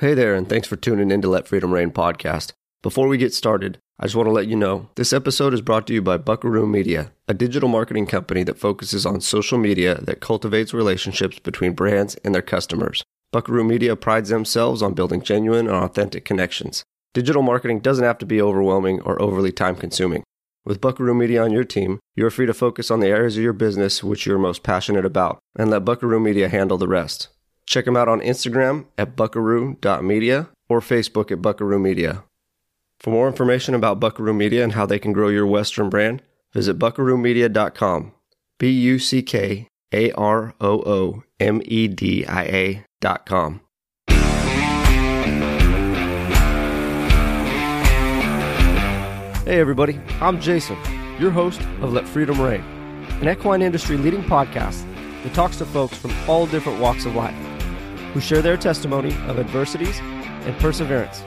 Hey there, and thanks for tuning in to Let Freedom Reign podcast. Before we get started, I just want to let you know this episode is brought to you by Buckaroo Media, a digital marketing company that focuses on social media that cultivates relationships between brands and their customers. Buckaroo Media prides themselves on building genuine and authentic connections. Digital marketing doesn't have to be overwhelming or overly time consuming. With Buckaroo Media on your team, you are free to focus on the areas of your business which you are most passionate about, and let Buckaroo Media handle the rest. Check them out on Instagram at buckaroo.media or Facebook at Buckaroo Media. For more information about Buckaroo Media and how they can grow your Western brand, visit buckaroomedia.com. B U C K A R O O M E D I A.com. Hey, everybody, I'm Jason, your host of Let Freedom Reign, an equine industry leading podcast that talks to folks from all different walks of life who share their testimony of adversities and perseverance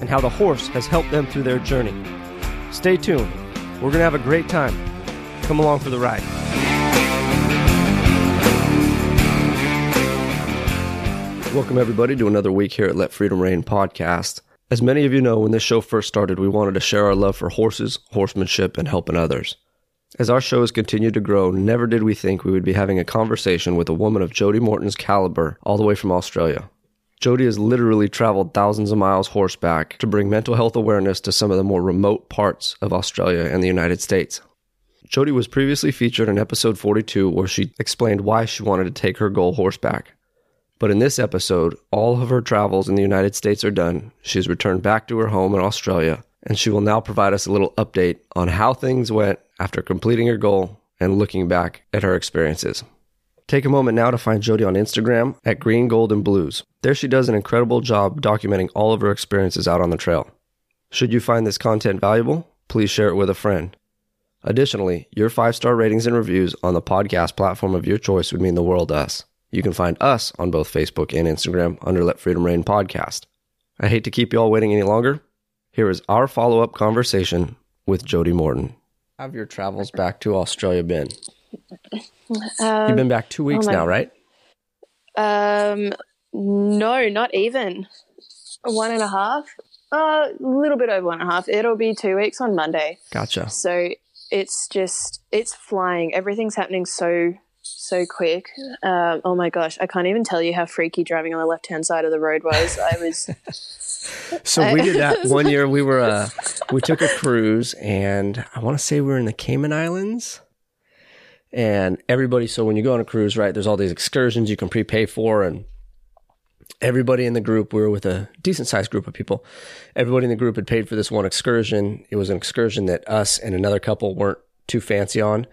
and how the horse has helped them through their journey. Stay tuned. We're going to have a great time. Come along for the ride. Welcome, everybody, to another week here at Let Freedom Reign podcast. As many of you know, when this show first started, we wanted to share our love for horses, horsemanship, and helping others. As our show has continued to grow, never did we think we would be having a conversation with a woman of Jody Morton's caliber all the way from Australia. Jody has literally traveled thousands of miles horseback to bring mental health awareness to some of the more remote parts of Australia and the United States. Jody was previously featured in episode 42 where she explained why she wanted to take her goal horseback. But in this episode, all of her travels in the United States are done. She's returned back to her home in Australia, and she will now provide us a little update on how things went after completing her goal and looking back at her experiences. Take a moment now to find Jody on Instagram at Green Gold and Blues. There she does an incredible job documenting all of her experiences out on the trail. Should you find this content valuable, please share it with a friend. Additionally, your five star ratings and reviews on the podcast platform of your choice would mean the world to us. You can find us on both Facebook and Instagram under Let Freedom Reign Podcast. I hate to keep you all waiting any longer. Here is our follow up conversation with Jody Morton. Have your travels back to Australia been? Um, You've been back two weeks my- now, right? um, no, not even one and a half. Uh, a little bit over one and a half. It'll be two weeks on Monday. Gotcha. So it's just it's flying. Everything's happening so so quick. Um, oh my gosh, I can't even tell you how freaky driving on the left hand side of the road was. I was So we did that one year. We were uh, we took a cruise, and I want to say we were in the Cayman Islands. And everybody, so when you go on a cruise, right, there's all these excursions you can prepay for, and everybody in the group, we were with a decent sized group of people. Everybody in the group had paid for this one excursion. It was an excursion that us and another couple weren't too fancy on.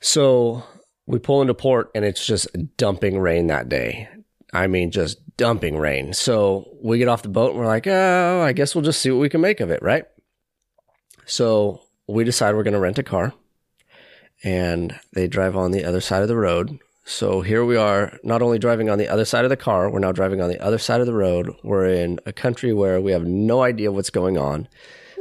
So we pull into port, and it's just dumping rain that day. I mean, just dumping rain. So we get off the boat and we're like, oh, I guess we'll just see what we can make of it, right? So we decide we're going to rent a car and they drive on the other side of the road. So here we are, not only driving on the other side of the car, we're now driving on the other side of the road. We're in a country where we have no idea what's going on.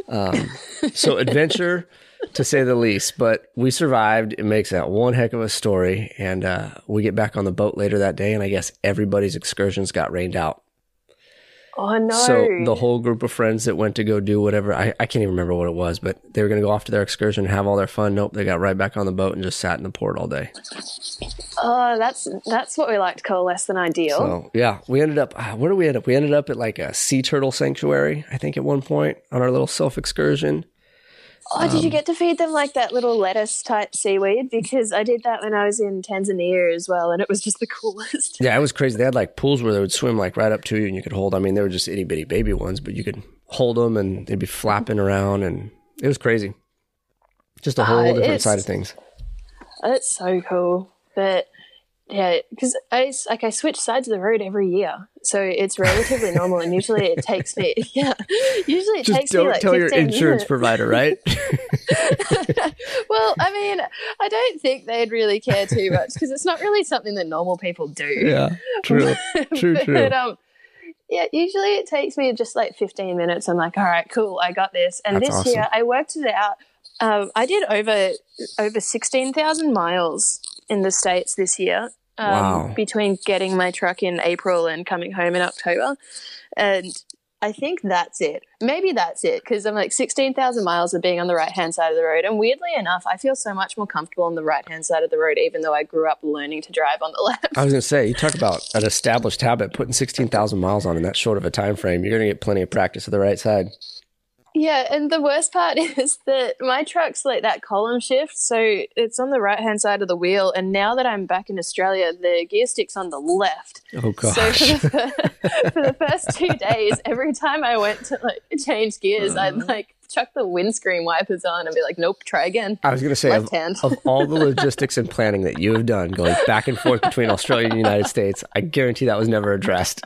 Um, so adventure to say the least, but we survived. It makes that one heck of a story. And uh, we get back on the boat later that day, and I guess everybody's excursions got rained out. oh no. So the whole group of friends that went to go do whatever, I, I can't even remember what it was, but they were going to go off to their excursion, and have all their fun. Nope, they got right back on the boat and just sat in the port all day. oh, that's that's what we like to call less than ideal. So yeah, we ended up, ah, where do we end up? We ended up at like a sea turtle sanctuary, I think at one point on our little self excursion. Oh, did Um, you get to feed them like that little lettuce type seaweed? Because I did that when I was in Tanzania as well, and it was just the coolest. Yeah, it was crazy. They had like pools where they would swim like right up to you and you could hold. I mean, they were just itty bitty baby ones, but you could hold them and they'd be flapping around and it was crazy. Just a whole Ah, different side of things. It's so cool. But yeah, because I like I switch sides of the road every year, so it's relatively normal. And usually it takes me, yeah, usually it Just takes me don't like tell your 15 insurance minutes. provider, right? well, I mean, I don't think they'd really care too much because it's not really something that normal people do. yeah, true, true, true. Um, yeah, usually it takes me just like 15 minutes. I'm like, all right, cool, I got this. And That's this awesome. year I worked it out. Um, I did over over 16,000 miles in the States this year. um, Wow. between getting my truck in April and coming home in October. And I think that's it. Maybe that's it because I'm like 16,000 miles of being on the right hand side of the road. And weirdly enough, I feel so much more comfortable on the right hand side of the road, even though I grew up learning to drive on the left. I was going to say, you talk about an established habit, putting 16,000 miles on in that short of a time frame. You're going to get plenty of practice to the right side. Yeah, and the worst part is that my truck's like that column shift, so it's on the right hand side of the wheel. And now that I'm back in Australia, the gear stick's on the left. Oh, gosh. So for the, fir- for the first two days, every time I went to like change gears, I'd Uh-huh. like chuck the windscreen wipers on and be like, "Nope, try again." I was going to say, of, of all the logistics and planning that you have done going back and forth between Australia and the United States, I guarantee that was never addressed.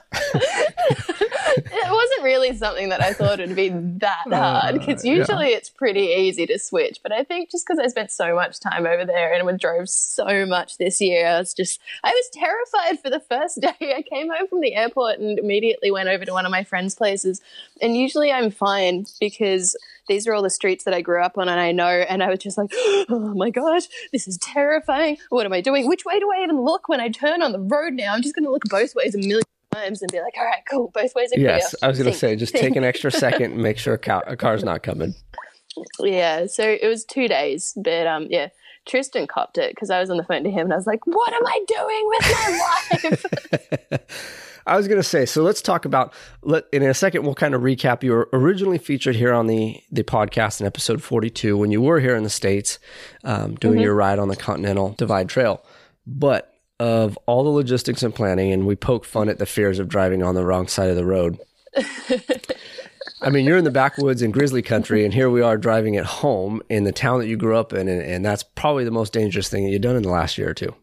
Really something that I thought would be that hard because Uh, yeah. usually it's pretty easy to switch. But I think just because I spent so much time over there and we drove so much this year, I was just I was terrified for the first day. I came home from the airport and immediately went over to one of my friends' places. And usually I'm fine because these are all the streets that I grew up on and I know. And I was just like, oh my gosh, this is terrifying. What am I doing? Which way do I even look when I turn on the road now? I'm just going to look both ways a million times and be like, all right, cool, both ways are clear. Yes, I was going to say, just take an extra second and make sure a, ca- a car's not coming. Yeah, so it was two days, but um, yeah, Tristan copped it because I was on the phone to him and I was like, "What am I doing with my life?" I was going to say, so let's talk about. Let in a second, we'll kind of recap. You were originally featured here on the the podcast in episode forty two when you were here in the states, um, doing your ride on the Continental Divide Trail. But of all the logistics and planning, and we poke fun at the fears of driving on the wrong side of the road. I mean, you're in the backwoods in grizzly country, and here we are driving at home in the town that you grew up in, and, and that's probably the most dangerous thing that you've done in the last year or two.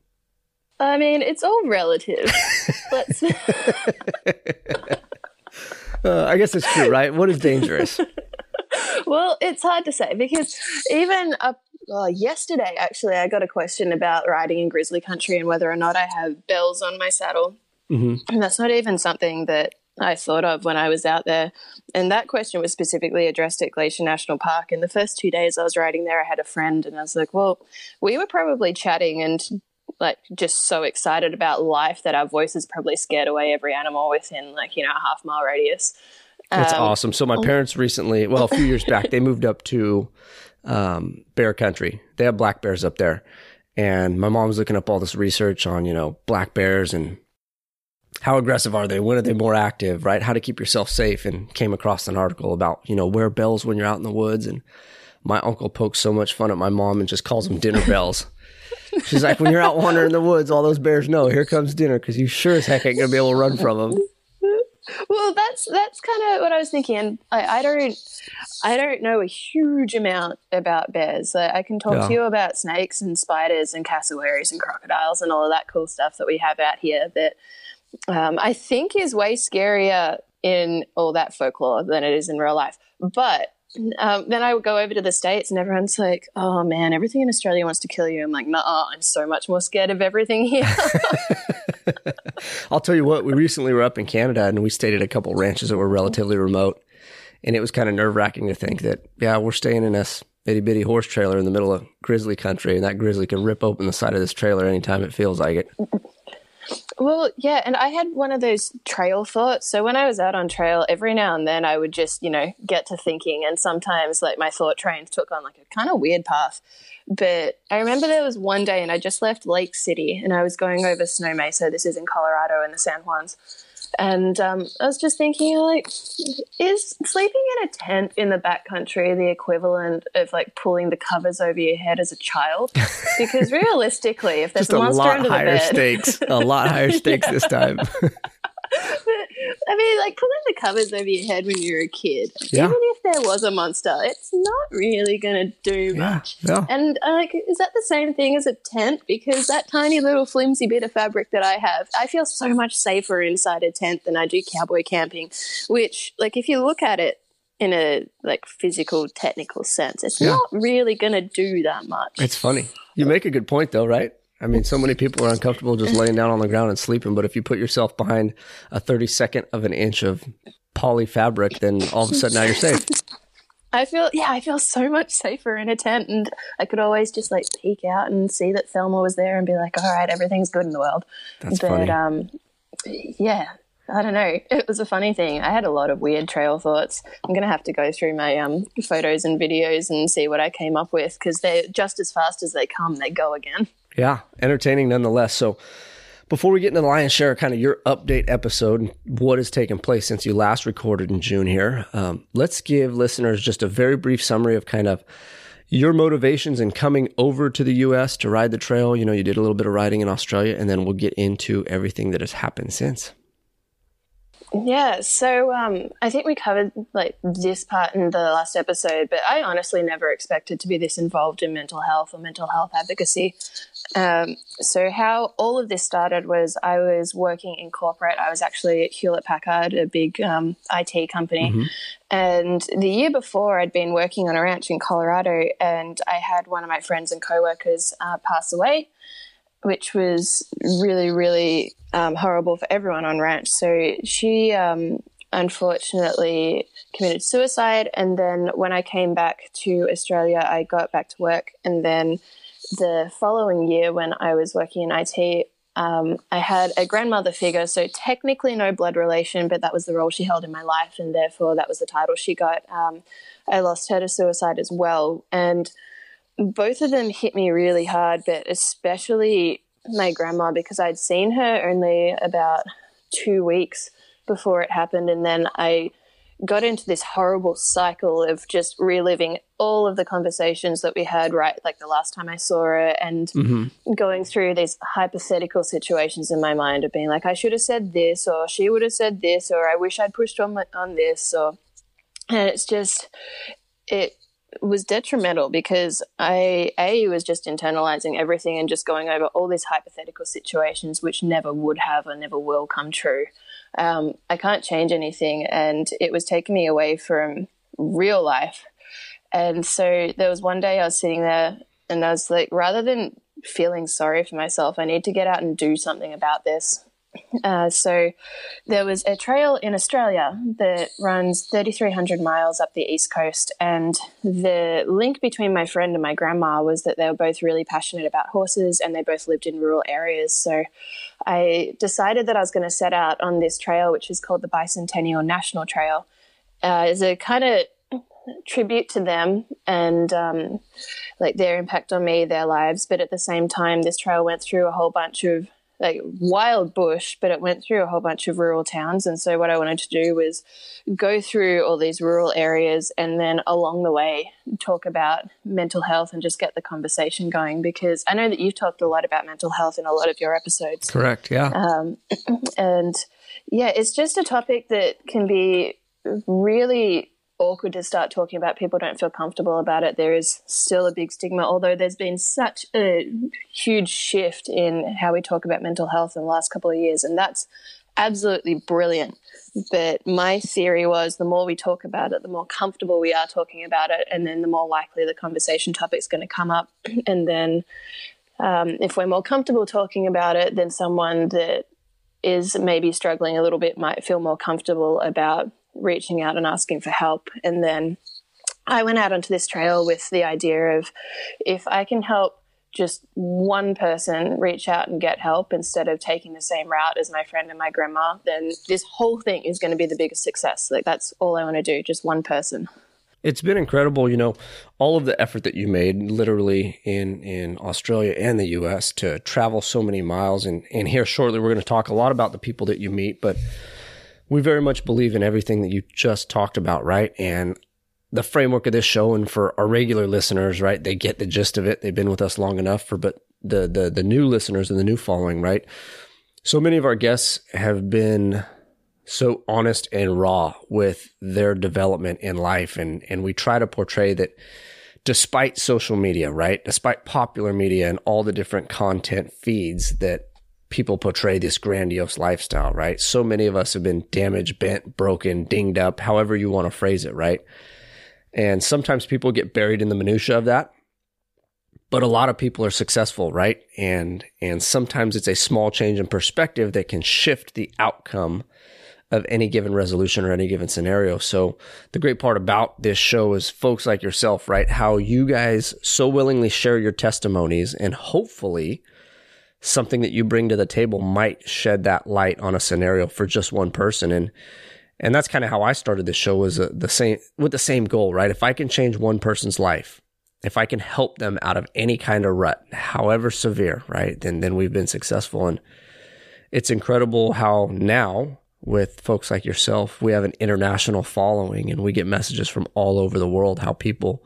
I mean, it's all relative. Let's. Uh, I guess it's true, right? What is dangerous? well, it's hard to say because even up uh, yesterday, actually, I got a question about riding in grizzly country and whether or not I have bells on my saddle. hmm And that's not even something that I thought of when I was out there. And that question was specifically addressed at Glacier National Park. And the first two days I was riding there, I had a friend, and I was like, well, we were probably chatting and like just so excited about life that our voices probably scared away every animal within like, you know, a half mile radius. That's Um, awesome. So my parents recently, well, a few years back, they moved up to um, bear country. They have black bears up there, and my mom was looking up all this research on you know black bears and how aggressive are they? When are they more active? Right? How to keep yourself safe? And came across an article about you know wear bells when you're out in the woods. And my uncle pokes so much fun at my mom and just calls them dinner bells. She's like, when you're out wandering in the woods, all those bears know here comes dinner because you sure as heck ain't gonna be able to run from them. Well, that's that's kind of what I was thinking. And I, I don't, I don't know a huge amount about bears. I, I can talk Yeah. to you about snakes and spiders and cassowaries and crocodiles and all of that cool stuff that we have out here. That um, I think is way scarier in all that folklore than it is in real life. But um, then I would go over to the states and everyone's like, "Oh man, everything in Australia wants to kill you." I'm like, "Nah, I'm so much more scared of everything here." I'll tell you what, we recently were up in Canada and we stayed at a couple ranches that were relatively remote. And it was kind of nerve wracking to think that, yeah, we're staying in this itty bitty horse trailer in the middle of grizzly country and that grizzly can rip open the side of this trailer anytime it feels like it. Well, yeah, and I had one of those trail thoughts. So when I was out on trail, every now and then I would just, you know, get to thinking, and sometimes like my thought trains took on like a kind of weird path. But I remember there was one day, and I just left Lake City, and I was going over Snow Mesa. This is in Colorado in the San Juans, and um, I was just thinking, like, is sleeping in a tent in the backcountry the equivalent of like pulling the covers over your head as a child? Because realistically, if there's Just a monster lot under the higher bed, stakes. A lot higher stakes this time. I mean, like pulling the covers over your head when you're a kid. Yeah. Even if there was a monster, it's not really going to do yeah. much. Yeah. And uh, like, is that the same thing as a tent? Because that tiny little flimsy bit of fabric that I have, I feel so much safer inside a tent than I do cowboy camping. Which, like, if you look at it in a like physical, technical sense, it's Yeah. not really going to do that much. It's funny. You make a good point though, right? I mean, so many people are uncomfortable just laying down on the ground and sleeping, but if you put yourself behind a 32nd of an inch of poly fabric, then all of a sudden now you're safe. I feel yeah, I feel so much safer in a tent, and I could always just like peek out and see that Thelma was there and be like, "All right, everything's good in the world." That's but funny. um, yeah, I don't know. It was a funny thing. I had a lot of weird trail thoughts. I'm gonna have to go through my um photos and videos and see what I came up with because they're just as fast as they come, they go again. Yeah, entertaining nonetheless. So, before we get into the lion's share, kind of your update episode, what has taken place since you last recorded in June here, um, let's give listeners just a very brief summary of kind of your motivations in coming over to the U.S. to ride the trail. You know, you did a little bit of riding in Australia, and then we'll get into everything that has happened since. Yeah, so um, I think we covered like this part in the last episode, but I honestly never expected to be this involved in mental health or mental health advocacy. Um, so how all of this started was I was working in corporate. I was actually at Hewlett Packard, a big um, IT company, and the year before I'd been working on a ranch in Colorado, and I had one of my friends and coworkers uh, pass away which was really, really um, horrible for everyone on ranch. So she um, unfortunately committed suicide. And then when I came back to Australia, I got back to work. And then the following year, when I was working in IT, um, I had a grandmother figure, so technically no blood relation, but that was the role she held in my life, and therefore that was the title she got. Um, I lost her to suicide as well, and both of them hit me really hard, but especially my grandma because I'd seen her only about two weeks before it happened. And then I got into this horrible cycle of just reliving all of the conversations that we had, right? Like the last time I saw her, and mm-hmm. going through these hypothetical situations in my mind of being like, I should have said this, or she would have said this, or I wish I'd pushed on, on this, or, and it's just, it, was detrimental because I a was just internalizing everything and just going over all these hypothetical situations which never would have or never will come true. Um, I can't change anything, and it was taking me away from real life. And so there was one day I was sitting there, and I was like, rather than feeling sorry for myself, I need to get out and do something about this. Uh, so there was a trail in Australia that runs 3,300 miles up the east coast, and the link between my friend and my grandma was that they were both really passionate about horses, and they both lived in rural areas. So I decided that I was going to set out on this trail, which is called the Bicentennial National Trail, uh, as a kind of tribute to them and um, like their impact on me, their lives. But at the same time, this trail went through a whole bunch of like wild bush, but it went through a whole bunch of rural towns. And so what I wanted to do was go through all these rural areas and then along the way talk about mental health and just get the conversation going because I know that you've talked a lot about mental health in a lot of your episodes. Correct. Yeah. Um, and yeah, it's just a topic that can be really awkward to start talking about. People don't feel comfortable about it. There is still a big stigma, although there's been such a huge shift in how we talk about mental health in the last couple of years, and that's absolutely brilliant. But my theory was the more we talk about it, the more comfortable we are talking about it, and then the more likely the conversation topic's going to come up. And then um, if we're more comfortable talking about it, then someone that is maybe struggling a little bit might feel more comfortable about reaching out and asking for help. And then I went out onto this trail with the idea of if I can help just one person reach out and get help instead of taking the same route as my friend and my grandma, then this whole thing is going to be the biggest success. Like that's all I want to do, just one person. It's been incredible, you know, all of the effort that you made literally in, in Australia and the US to travel so many miles. And, and here shortly, we're going to talk a lot about the people that you meet, but we very much believe in everything that you just talked about, right? And the framework of this show and for our regular listeners, right? They get the gist of it. They've been with us long enough for, but the, the, the new listeners and the new following, right? So many of our guests have been so honest and raw with their development in life. And, and we try to portray that despite social media, right? Despite popular media and all the different content feeds that people portray this grandiose lifestyle, right? So many of us have been damaged, bent, broken, dinged up, however you want to phrase it, right? And sometimes people get buried in the minutia of that. But a lot of people are successful, right? And and sometimes it's a small change in perspective that can shift the outcome of any given resolution or any given scenario. So the great part about this show is folks like yourself, right? How you guys so willingly share your testimonies and hopefully something that you bring to the table might shed that light on a scenario for just one person. And, and that's kind of how I started this show was uh, the same with the same goal, right? If I can change one person's life, if I can help them out of any kind of rut, however severe, right? Then, then we've been successful. And it's incredible how now with folks like yourself, we have an international following and we get messages from all over the world how people,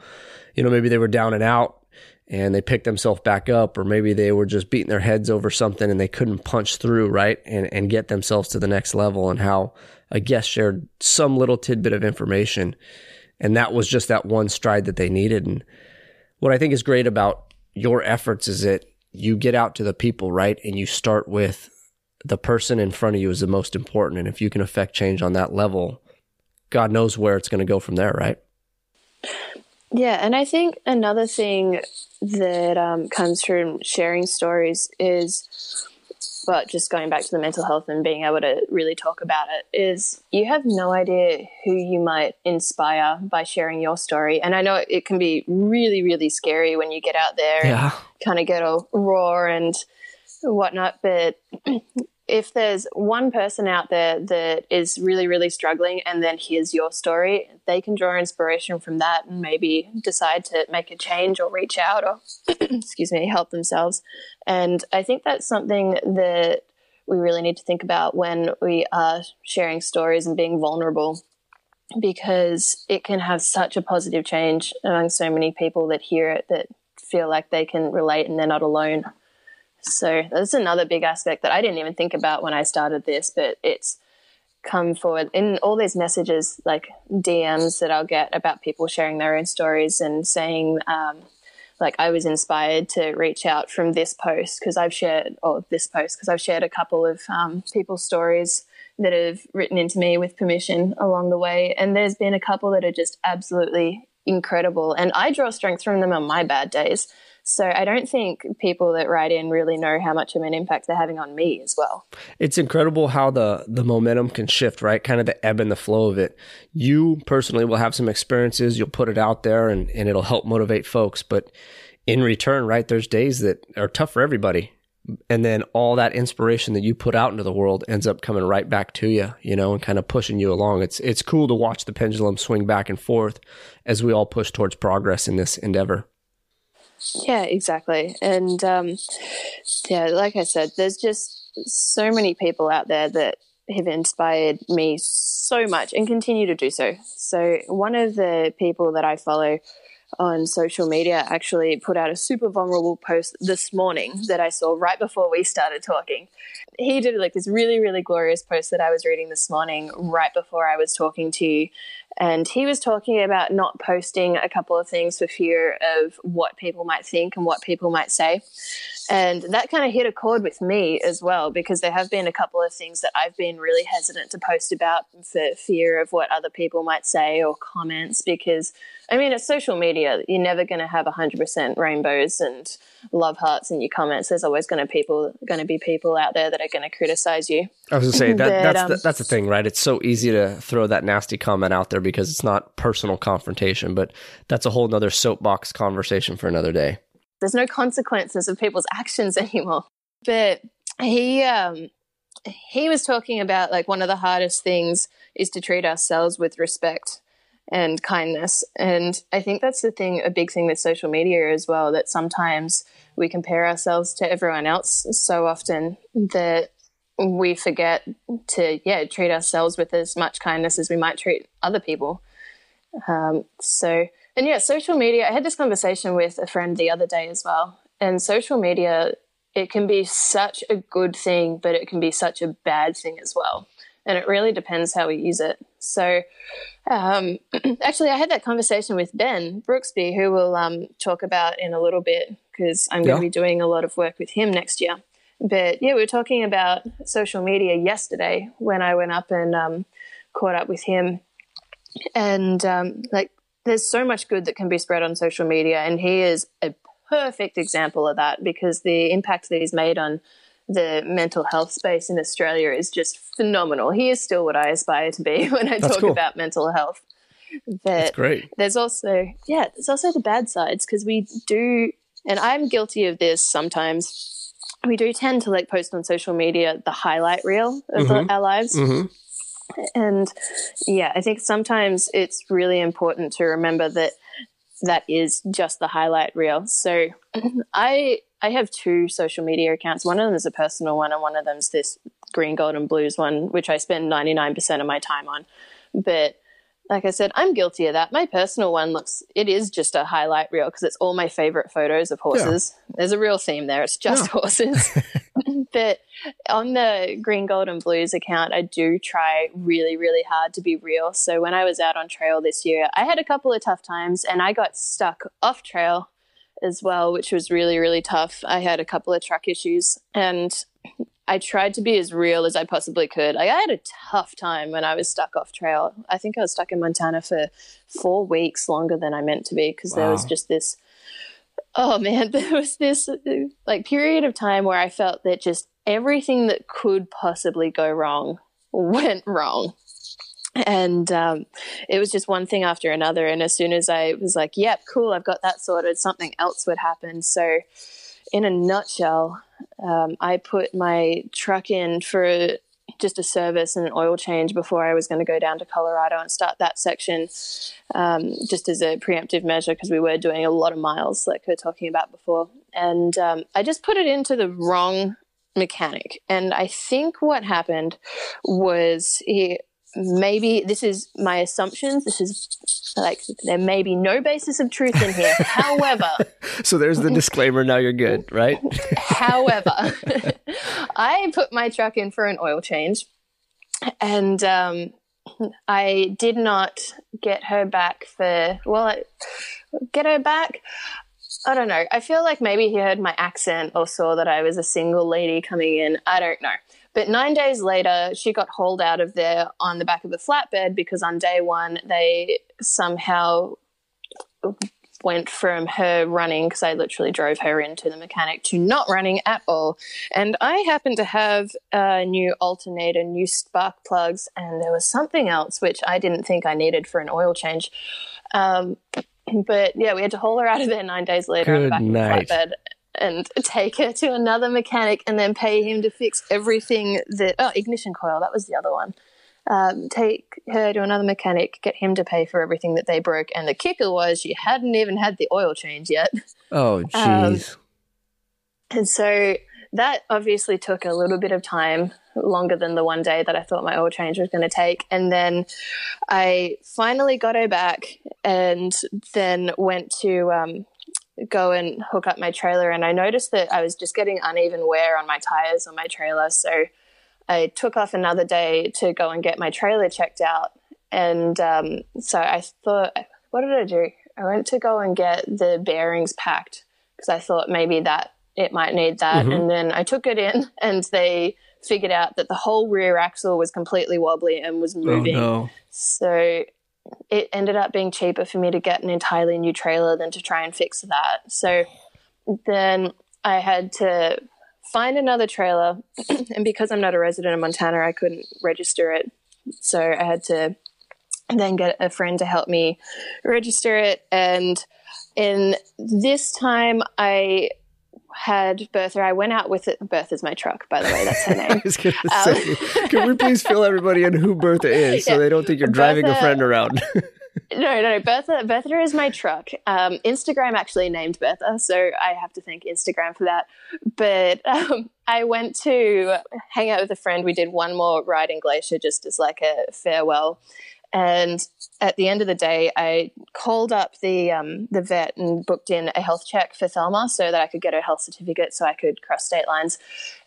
you know, maybe they were down and out and they picked themselves back up, or maybe they were just beating their heads over something and they couldn't punch through, right? And, and get themselves to the next level, and how a guest shared some little tidbit of information. And that was just that one stride that they needed. And what I think is great about your efforts is that you get out to the people, right? And you start with the person in front of you is the most important. And if you can affect change on that level, God knows where it's going to go from there, right? Yeah, and I think another thing that um, comes from sharing stories is, but just going back to the mental health and being able to really talk about it, is you have no idea who you might inspire by sharing your story. And I know it can be really, really scary when you get out there yeah. and kind of get all raw and whatnot, but if there's one person out there that is really, really struggling and then hears your story, they can draw inspiration from that and maybe decide to make a change or reach out or, excuse me, help themselves. And I think that's something that we really need to think about when we are sharing stories and being vulnerable because it can have such a positive change among so many people that hear it that feel like they can relate and they're not alone. So that's another big aspect that I didn't even think about when I started this, but it's come forward in all these messages, like DMs that I'll get about people sharing their own stories and saying, um, like, I was inspired to reach out from this post because I've shared, or this post because I've shared a couple of um, people's stories that have written into me with permission along the way. And there's been a couple that are just absolutely incredible. And I draw strength from them on my bad days. So I don't think people that write in really know how much of an impact they're having on me as well. It's incredible how the the momentum can shift, right? Kind of the ebb and the flow of it. You personally will have some experiences, you'll put it out there and, and it'll help motivate folks. But in return, right, there's days that are tough for everybody. And then all that inspiration that you put out into the world ends up coming right back to you, you know, and kind of pushing you along. It's it's cool to watch the pendulum swing back and forth as we all push towards progress in this endeavor. Yeah, exactly. And um, yeah, like I said, there's just so many people out there that have inspired me so much and continue to do so. So, one of the people that I follow on social media actually put out a super vulnerable post this morning that I saw right before we started talking. He did like this really, really glorious post that I was reading this morning right before I was talking to you. And he was talking about not posting a couple of things for fear of what people might think and what people might say. And that kind of hit a chord with me as well, because there have been a couple of things that I've been really hesitant to post about for fear of what other people might say or comments. Because, I mean, it's social media. You're never going to have 100% rainbows and love hearts in your comments. There's always going to people going to be people out there that are going to criticize you. I was going to say that, but, that's um, the, that's the thing, right? It's so easy to throw that nasty comment out there because it's not personal confrontation, but that's a whole nother soapbox conversation for another day. There's no consequences of people's actions anymore. But he um, he was talking about like one of the hardest things is to treat ourselves with respect and kindness. And I think that's the thing, a big thing with social media as well, that sometimes we compare ourselves to everyone else so often that we forget to, yeah, treat ourselves with as much kindness as we might treat other people. Um, so, and yeah, social media, I had this conversation with a friend the other day as well. And social media, it can be such a good thing, but it can be such a bad thing as well. And it really depends how we use it. So, um, actually, I had that conversation with Ben Brooksby, who we'll um, talk about in a little bit because I'm going to be doing a lot of work with him next year. But yeah, we were talking about social media yesterday when I went up and um, caught up with him and um, like there's so much good that can be spread on social media and he is a perfect example of that because the impact that he's made on the mental health space in Australia is just phenomenal. He is still what I aspire to be when I That's talk cool. about mental health. But That's great. there's also yeah there's also the bad sides because we do and i'm guilty of this sometimes we do tend to like post on social media the highlight reel of the, Mhm. our lives hmm and yeah i think sometimes it's really important to remember that that is just the highlight reel so i i have two social media accounts one of them is a personal one and one of them's this green gold and blues one which i spend 99% of my time on but like I said, I'm guilty of that. My personal one looks, it is just a highlight reel because it's all my favorite photos of horses. There's a real theme there. It's just Yeah. horses. but on the Green, Gold, and Blues account, I do try really, really hard to be real. So when I was out on trail this year, I had a couple of tough times and I got stuck off trail as well, which was really, really tough. I had a couple of truck issues and I tried to be as real as I possibly could. Like, I had a tough time when I was stuck off trail. I think I was stuck in Montana for four weeks longer than I meant to be because there was just this. Oh man, there was this uh, like period of time where I felt that just everything that could possibly go wrong went wrong. And um, it was just one thing after another. And as soon as I was like, yep, cool, I've got that sorted, something else would happen. So, in a nutshell, um, I put my truck in for just a service and an oil change before I was going to go down to Colorado and start that section, um, just as a preemptive measure because we were doing a lot of miles, like we were talking about before. And um, I just put it into the wrong mechanic. And I think what happened was he maybe this is my assumptions. This is like there may be no basis of truth in here. However, So there's the disclaimer. Now you're good, right? However, I put my truck in for an oil change and um, I did not get her back for, well, I, get her back. I don't know. I feel like maybe he heard my accent or saw that I was a single lady coming in. I don't know. But nine days later, she got hauled out of there on the back of a flatbed because on day one, they somehow went from her running because I literally drove her into the mechanic to not running at all. And I happened to have a new alternator, new spark plugs, and there was something else which I didn't think I needed for an oil change. Um, but yeah, we had to haul her out of there nine days later on the back night. of the flatbed. And take her to another mechanic, and then pay him to fix everything that. Oh, ignition coil. That was the other one um, take her to another mechanic, get him to pay for everything that they broke. And the kicker was she hadn't even had the oil change yet. Oh, Um, jeez. And so that obviously took a little bit of time, longer than the one day that I thought my oil change was going to take. And then I finally got her back and then went to um, go and hook up my trailer. And I noticed that I was just getting uneven wear on my tires on my trailer. So I took off another day to go and get my trailer checked out. And um, so I thought, what did I do? I went to go and get the bearings packed because I thought maybe that it might need that. Mhm. And then I took it in and they figured out that the whole rear axle was completely wobbly and was oh moving. no. So it ended up being cheaper for me to get an entirely new trailer than to try and fix that. So then I had to find another trailer, and because I'm not a resident of Montana, I couldn't register it. So I had to then get a friend to help me register it. And in this time, I had Bertha. I went out with it. Bertha's my truck, by the way. That's her name. Um, can we please fill everybody in who Bertha is so Yeah. they don't think you're driving a friend around? No, no, Bertha. Bertha is my truck. Um, Instagram actually named Bertha, so I have to thank Instagram for that. But um, I went to hang out with a friend. We did one more ride in Glacier just as like a farewell. And at the end of the day, I called up the um, the vet and booked in a health check for Thelma so that I could get her health certificate so I could cross state lines.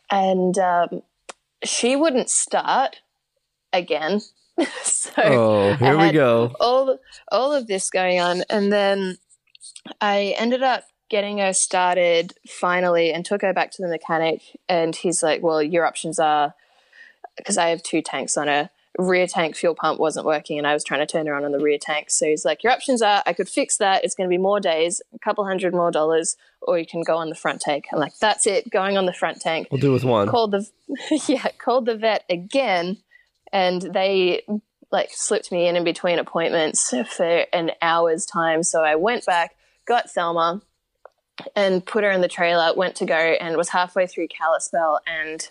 And um, she wouldn't start again. so oh, here we go. all all of this going on and then i ended up getting her started finally and took her back to the mechanic and he's like well your options are because i have two tanks on her rear tank fuel pump wasn't working and I was trying to turn around on the rear tank. So he's like, Your options are I could fix that. It's going to be more days, a couple hundred more dollars, or you can go on the front tank. I'm like, That's it, going on the front tank. We'll do with one. Called the, yeah, called the vet again and they like slipped me in in between appointments for an hour's time. So I went back, got Thelma, and put her in the trailer. Went to go and was halfway through Kalispell, and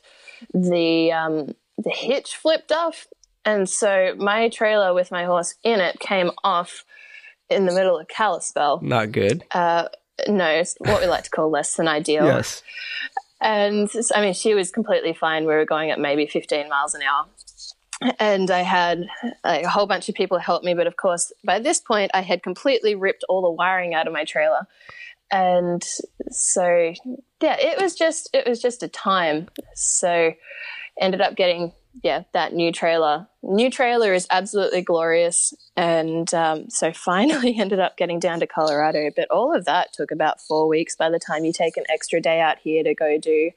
the um, the hitch flipped off, and so my trailer with my horse in it came off in the middle of Kalispell. Not good. Uh, no, it's what we like to call less than ideal. Yes. And I mean, she was completely fine. We were going at maybe 15 miles an hour and I had like, a whole bunch of people help me. But of course, by this point, I had completely ripped all the wiring out of my trailer, and so yeah, it was just it was just a time. So ended up getting yeah that new trailer. New trailer is absolutely glorious, and um, so finally ended up getting down to Colorado. But all of that took about four weeks. By the time you take an extra day out here to go do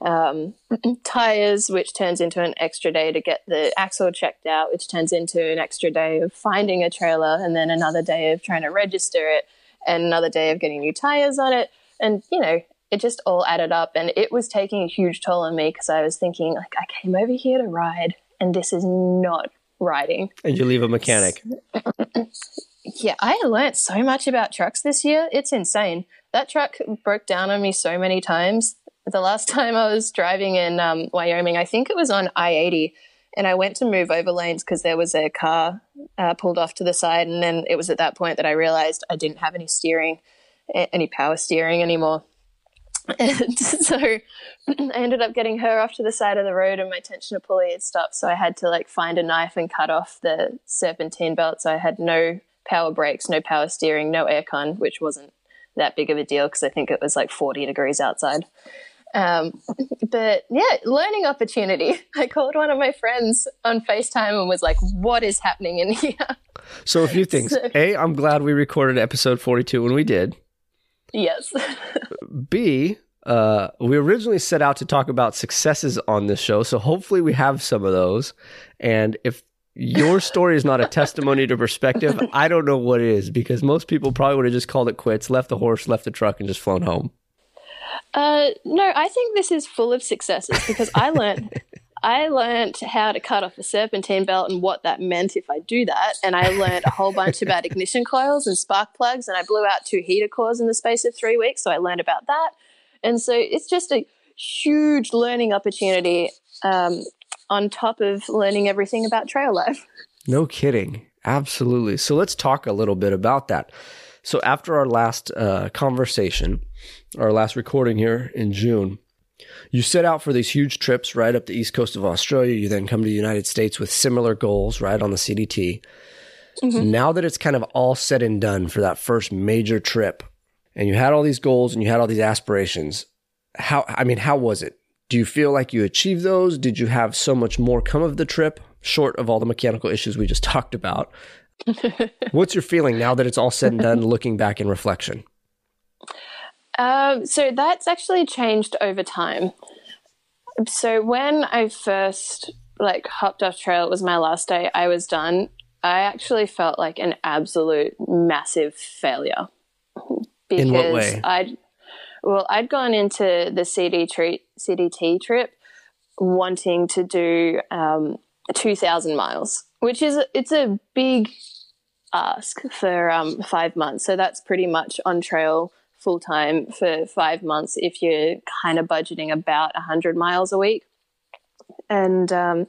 um, tires, which turns into an extra day to get the axle checked out, which turns into an extra day of finding a trailer, and then another day of trying to register it, and another day of getting new tires on it. And, you know, it just all added up, and it was taking a huge toll on me because I was thinking, like, I came over here to ride, and this is not riding. And you leave a mechanic. yeah, I learned so much about trucks this year. It's insane. That truck broke down on me so many times the last time I was driving in um, Wyoming, I think it was on I 80, and I went to move over lanes because there was a car uh, pulled off to the side. And then it was at that point that I realized I didn't have any steering, any power steering anymore. And so I ended up getting her off to the side of the road, and my tensioner pulley had stopped. So I had to like find a knife and cut off the serpentine belt. So I had no power brakes, no power steering, no aircon, which wasn't that big of a deal because I think it was like 40 degrees outside. Um, but yeah, learning opportunity. I called one of my friends on FaceTime and was like, what is happening in here? So, a few things. So, a, I'm glad we recorded episode 42 when we did. Yes. B, uh, we originally set out to talk about successes on this show. So, hopefully, we have some of those. And if your story is not a testimony to perspective, I don't know what is because most people probably would have just called it quits, left the horse, left the truck, and just flown home. Uh, no, I think this is full of successes because I learned I learned how to cut off a serpentine belt and what that meant if I do that, and I learned a whole bunch about ignition coils and spark plugs, and I blew out two heater cores in the space of three weeks, so I learned about that, and so it's just a huge learning opportunity um, on top of learning everything about trail life. No kidding, absolutely. So let's talk a little bit about that. So after our last uh, conversation, our last recording here in June, you set out for these huge trips right up the east coast of Australia. You then come to the United States with similar goals, right on the CDT. Mm-hmm. Now that it's kind of all said and done for that first major trip, and you had all these goals and you had all these aspirations, how I mean, how was it? Do you feel like you achieved those? Did you have so much more come of the trip, short of all the mechanical issues we just talked about? What's your feeling now that it's all said and done, looking back in reflection? Um, so that's actually changed over time. So when I first like hopped off trail, it was my last day. I was done. I actually felt like an absolute massive failure because in what way? I'd well, I'd gone into the CD treat, CDT trip wanting to do um, two thousand miles, which is it's a big ask for um, five months. So that's pretty much on trail full time for five months if you're kind of budgeting about 100 miles a week. And um,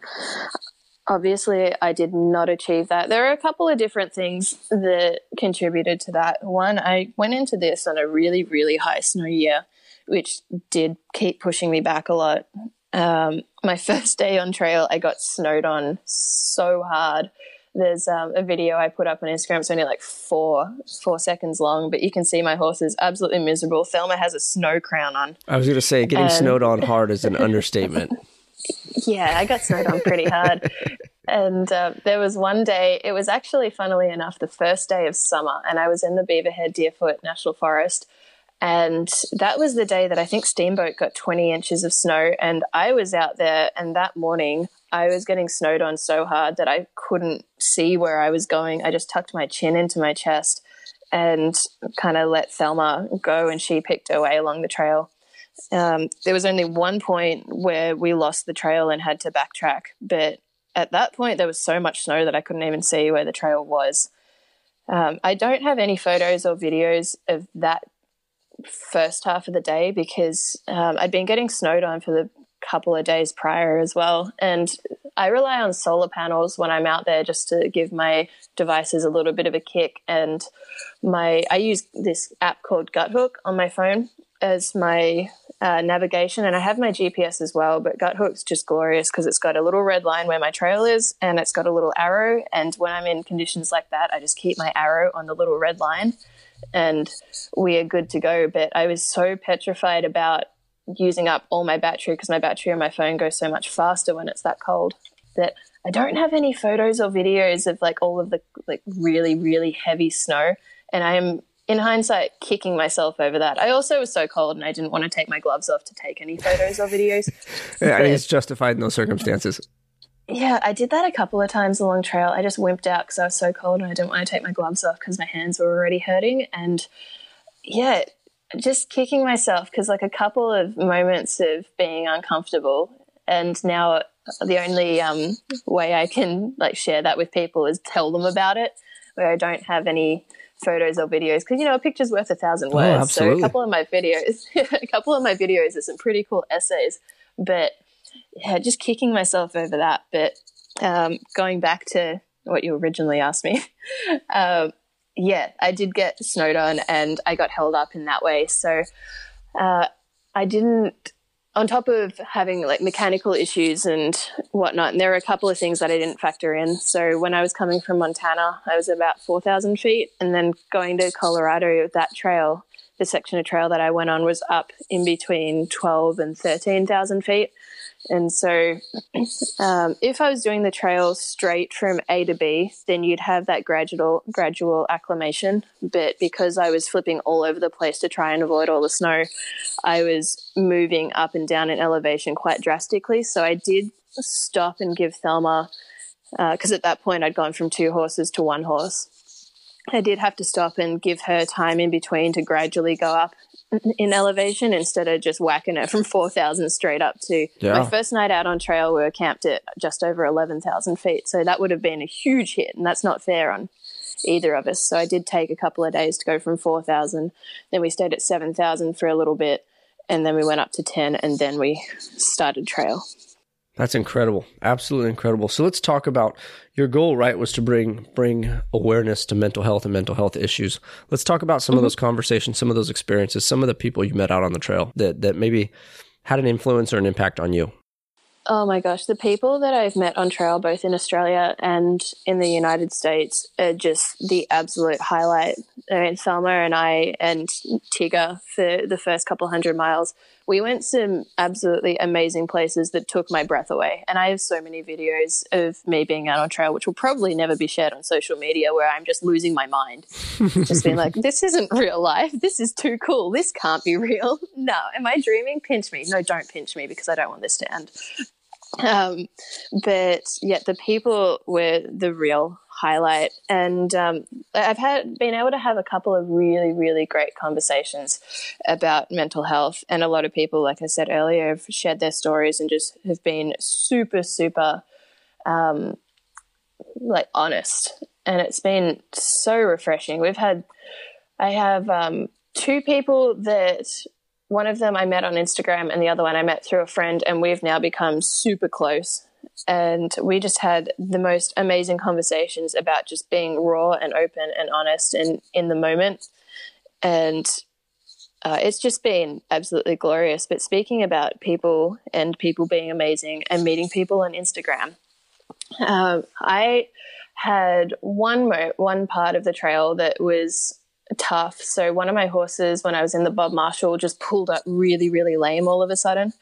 obviously, I did not achieve that. There are a couple of different things that contributed to that. One, I went into this on a really, really high snow year, which did keep pushing me back a lot. Um, my first day on trail, I got snowed on so hard there's um, a video I put up on Instagram. It's only like four four seconds long, but you can see my horse is absolutely miserable. Thelma has a snow crown on. I was going to say, getting and, snowed on hard is an understatement. Yeah, I got snowed on pretty hard. and uh, there was one day, it was actually, funnily enough, the first day of summer, and I was in the Beaverhead Deerfoot National Forest. And that was the day that I think Steamboat got 20 inches of snow. And I was out there, and that morning I was getting snowed on so hard that I couldn't see where I was going. I just tucked my chin into my chest and kind of let Thelma go, and she picked her way along the trail. Um, there was only one point where we lost the trail and had to backtrack, but at that point there was so much snow that I couldn't even see where the trail was. Um, I don't have any photos or videos of that first half of the day because um, I'd been getting snowed on for the couple of days prior as well. And I rely on solar panels when I'm out there just to give my devices a little bit of a kick. And my I use this app called Guthook on my phone as my uh, navigation, and I have my GPS as well. But Guthook's just glorious because it's got a little red line where my trail is, and it's got a little arrow. And when I'm in conditions like that, I just keep my arrow on the little red line, and we are good to go. But I was so petrified about using up all my battery because my battery on my phone goes so much faster when it's that cold that I don't have any photos or videos of like all of the like really really heavy snow and I am in hindsight kicking myself over that. I also was so cold and I didn't want to take my gloves off to take any photos or videos. yeah, I think it's justified in those circumstances. Yeah, I did that a couple of times along trail. I just wimped out because I was so cold and I didn't want to take my gloves off because my hands were already hurting. And yeah, just kicking myself because like a couple of moments of being uncomfortable and now the only um, way i can like share that with people is tell them about it where i don't have any photos or videos because you know a picture's worth a thousand words oh, so a couple of my videos a couple of my videos are some pretty cool essays but yeah just kicking myself over that but um, going back to what you originally asked me um, yeah, I did get snowed on and I got held up in that way. So uh, I didn't, on top of having like mechanical issues and whatnot, and there were a couple of things that I didn't factor in. So when I was coming from Montana, I was about 4,000 feet, and then going to Colorado, that trail, the section of trail that I went on was up in between 12 and 13,000 feet. And so, um, if I was doing the trail straight from A to B, then you'd have that gradual gradual acclimation. But because I was flipping all over the place to try and avoid all the snow, I was moving up and down in elevation quite drastically. So I did stop and give Thelma, because uh, at that point I'd gone from two horses to one horse. I did have to stop and give her time in between to gradually go up in elevation instead of just whacking it from 4,000 straight up to yeah. my first night out on trail. We were camped at just over 11,000 feet. So that would have been a huge hit, and that's not fair on either of us. So I did take a couple of days to go from 4,000. Then we stayed at 7,000 for a little bit, and then we went up to 10, and then we started trail. That's incredible. Absolutely incredible. So let's talk about your goal, right, was to bring bring awareness to mental health and mental health issues. Let's talk about some mm-hmm. of those conversations, some of those experiences, some of the people you met out on the trail that that maybe had an influence or an impact on you. Oh my gosh, the people that I've met on trail, both in Australia and in the United States, are just the absolute highlight. I mean, Thelma and I and Tigger for the first couple hundred miles we went some absolutely amazing places that took my breath away. And I have so many videos of me being out on trail, which will probably never be shared on social media, where I'm just losing my mind. just being like, this isn't real life. This is too cool. This can't be real. No, am I dreaming? Pinch me. No, don't pinch me because I don't want this to end. Um, but yet the people were the real highlight. And um, I've had been able to have a couple of really, really great conversations about mental health. And a lot of people, like I said earlier, have shared their stories and just have been super, super um, like honest. And it's been so refreshing. We've had, I have um, two people that one of them I met on Instagram and the other one I met through a friend, and we've now become super close and we just had the most amazing conversations about just being raw and open and honest and in the moment. And uh, it's just been absolutely glorious. But speaking about people and people being amazing and meeting people on instagram um, i had one mo- one part of the trail that was tough. So one of my horses when i was in the bob marshall just pulled up really really lame all of a sudden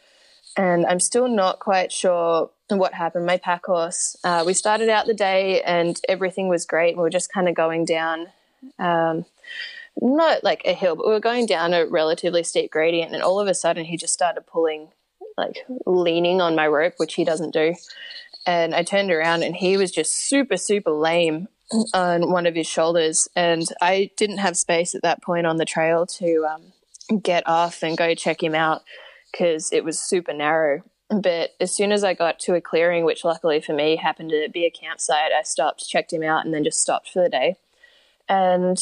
and I'm still not quite sure what happened. My pack horse, uh, we started out the day and everything was great. We were just kind of going down. Um, not like a hill, but we were going down a relatively steep gradient, and all of a sudden he just started pulling, like leaning on my rope, which he doesn't do. And I turned around, and he was just super, super lame on one of his shoulders, and I didn't have space at that point on the trail to um, get off and go check him out because it was super narrow. But as soon as I got to a clearing, which luckily for me happened to be a campsite, I stopped, checked him out, and then just stopped for the day. And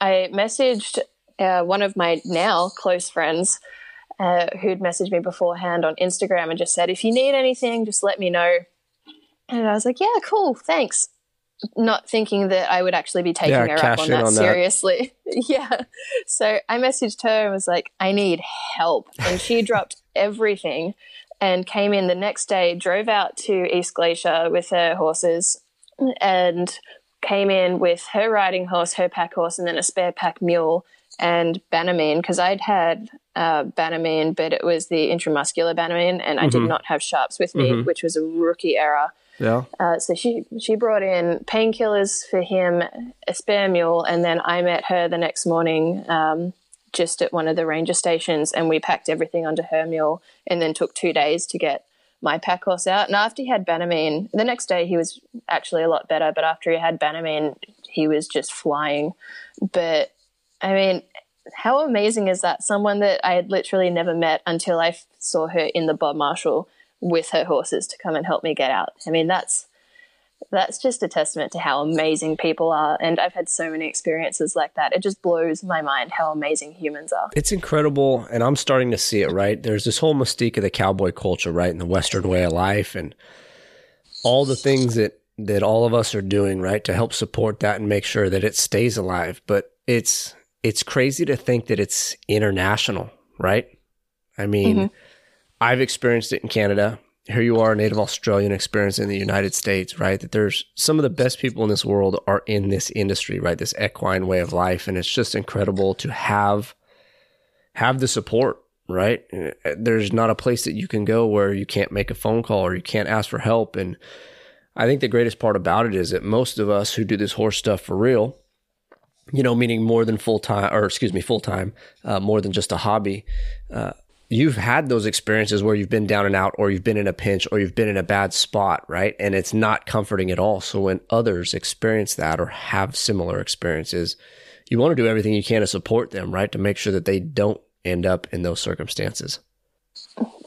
I messaged uh, one of my now close friends uh, who'd messaged me beforehand on Instagram and just said, if you need anything, just let me know. And I was like, yeah, cool, thanks. Not thinking that I would actually be taking Yeah, her up on that on that. seriously. yeah. So I messaged her and was like, I need help. And she dropped everything and came in the next day, drove out to East Glacier with her horses and came in with her riding horse, her pack horse, and then a spare pack mule and Banamine because I'd had uh, Banamine, but it was the intramuscular Banamine, and I did not have sharps with me, which was a rookie error. Yeah. Uh, so she she brought in painkillers for him, a spare mule, and then I met her the next morning um, just at one of the ranger stations, and we packed everything onto her mule, and then took two days to get my pack horse out. And after he had Banamine, the next day he was actually a lot better, but after he had Banamine, he was just flying. But I mean, how amazing is that? Someone that I had literally never met until I saw her in the Bob Marshall with her horses to come and help me get out. I mean, that's that's just a testament to how amazing people are. And I've had so many experiences like that. It just blows my mind how amazing humans are. It's incredible, and I'm starting to see it. Right, there's this whole mystique of the cowboy culture, right, and the Western way of life, and all the things that that all of us are doing, right, to help support that and make sure that it stays alive. But it's it's crazy to think that it's international, right? I mean, mm-hmm. I've experienced it in Canada. Here you are, a native Australian experience in the United States, right? That there's some of the best people in this world are in this industry, right? This equine way of life. And it's just incredible to have have the support, right? There's not a place that you can go where you can't make a phone call or you can't ask for help. And I think the greatest part about it is that most of us who do this horse stuff for real, you know, meaning more than full time, or excuse me, full time, uh, more than just a hobby. Uh, you've had those experiences where you've been down and out, or you've been in a pinch, or you've been in a bad spot, right? And it's not comforting at all. So when others experience that or have similar experiences, you want to do everything you can to support them, right? To make sure that they don't end up in those circumstances.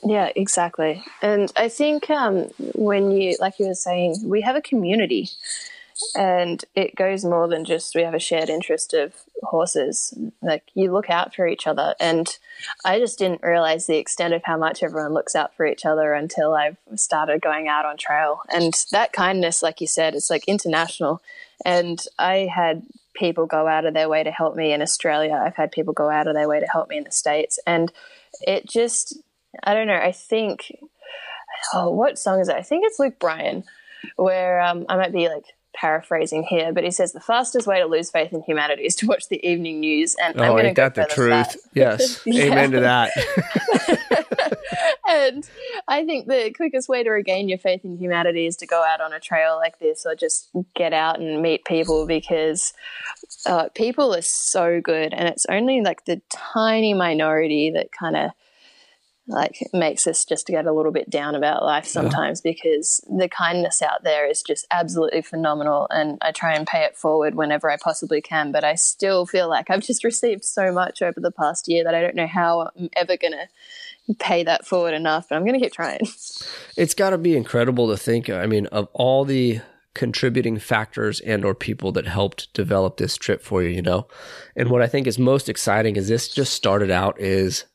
Yeah, exactly. And I think um, when you, like you were saying, we have a community and it goes more than just we have a shared interest of horses. Like you look out for each other. And I just didn't realize the extent of how much everyone looks out for each other until I've started going out on trail. And that kindness, like you said, it's like international. And I had people go out of their way to help me in Australia. I've had people go out of their way to help me in the States. And it just, I don't know, I think, oh, what song is it? I think it's Luke Bryan, where um, I might be like paraphrasing here, but he says the fastest way to lose faith in humanity is to watch the evening news. And I'm Oh, going to ain't go that the truth? Yes. Amen to that. and I think the quickest way to regain your faith in humanity is to go out on a trail like this or just get out and meet people because uh, people are so good. And it's only like the tiny minority that kind of like makes us just get a little bit down about life sometimes because the kindness out there is just absolutely phenomenal and I try and pay it forward whenever I possibly can but I still feel like I've just received so much over the past year that I don't know how I'm ever going to pay that forward enough but I'm going to keep trying. it's got to be incredible to think i mean of all the contributing factors and or people that helped develop this trip for you you know and what i think is most exciting is this just started out is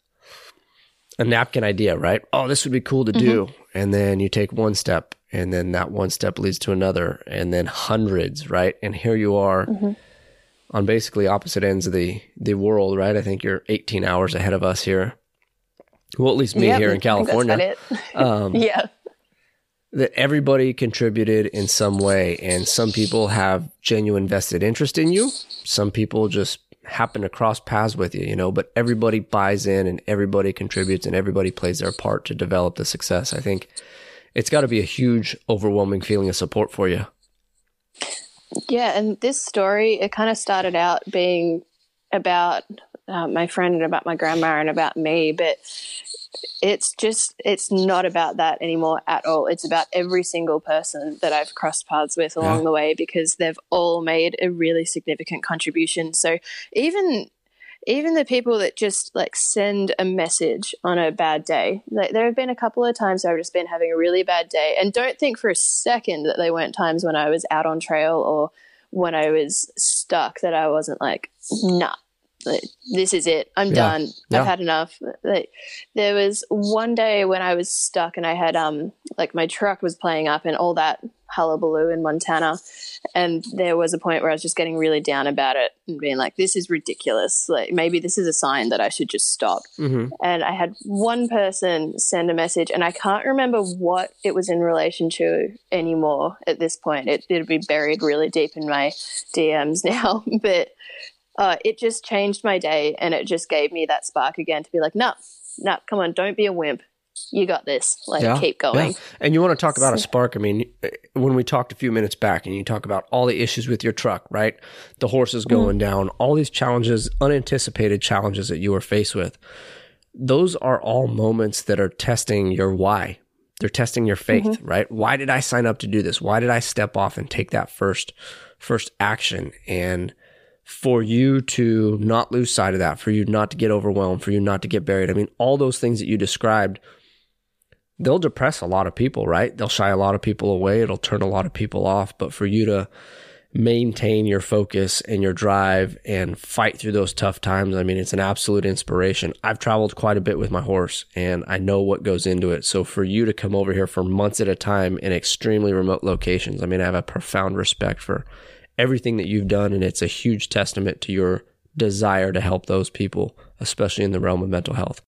a napkin idea right? Oh this would be cool to do. And then you take one step and then that one step leads to another and then hundreds right? And here you are on basically opposite ends of the the world right? I think you're 18 hours ahead of us here. Well at least me Yep, here in california. it. Um, yeah. that everybody contributed in some way and some people have genuine vested interest in you. Some people just happen to cross paths with you you know but everybody buys in and everybody contributes and everybody plays their part to develop the success. I think it's got to be a huge overwhelming feeling of support for you. Yeah, and this story it kind of started out being about uh, my friend and about my grandma and about me, but it's just it's not about that anymore at all. It's about every single person that i've crossed paths with along yeah. the way because they've all made a really significant contribution. So even even the people that just like send a message on a bad day like there have been a couple of times i've just been having a really bad day. And don't think for a second that they weren't times when i was out on trail or when i was stuck that i wasn't like nah like, this is it. I'm yeah. done. Yeah. I've had enough. Like, there was one day when I was stuck and I had um like my truck was playing up and all that hullabaloo in Montana, and there was a point where I was just getting really down about it and being like, "This is ridiculous. Like maybe this is a sign that I should just stop." Mm-hmm. And I had one person send a message, and I can't remember what it was in relation to anymore at this point. It, it'd be buried really deep in my DMs now, but uh, it just changed my day and it just gave me that spark again to be like, no, no, come on, don't be a wimp. You got this. Like, yeah, keep going. Yeah. And you want to talk about a spark? I mean, when we talked a few minutes back, and you talk about all the issues with your truck, right? The horses going mm. down, all these challenges, unanticipated challenges that you were faced with. Those are all moments that are testing your why. They're testing your faith, mm-hmm. right? Why did I sign up to do this? Why did I step off and take that first first action? And for you to not lose sight of that, for you not to get overwhelmed, for you not to get buried. I mean, all those things that you described, they'll depress a lot of people, right? They'll shy a lot of people away. It'll turn a lot of people off. But for you to maintain your focus and your drive and fight through those tough times, I mean, it's an absolute inspiration. I've traveled quite a bit with my horse and I know what goes into it. So for you to come over here for months at a time in extremely remote locations, I mean, I have a profound respect for everything that you've done. And it's a huge testament to your desire to help those people, especially in the realm of mental health.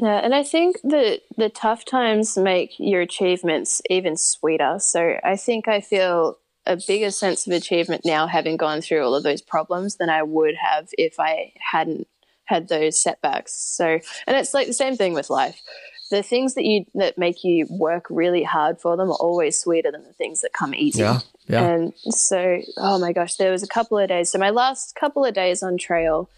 Yeah, and I think that the tough times make your achievements even sweeter. So I think I feel a bigger sense of achievement now having gone through all of those problems than I would have if I hadn't had those setbacks. So, and it's like the same thing with life the things that you that make you work really hard for them are always sweeter than the things that come easy. Yeah, yeah. And so, oh my gosh, there was a couple of days. So my last couple of days on trail,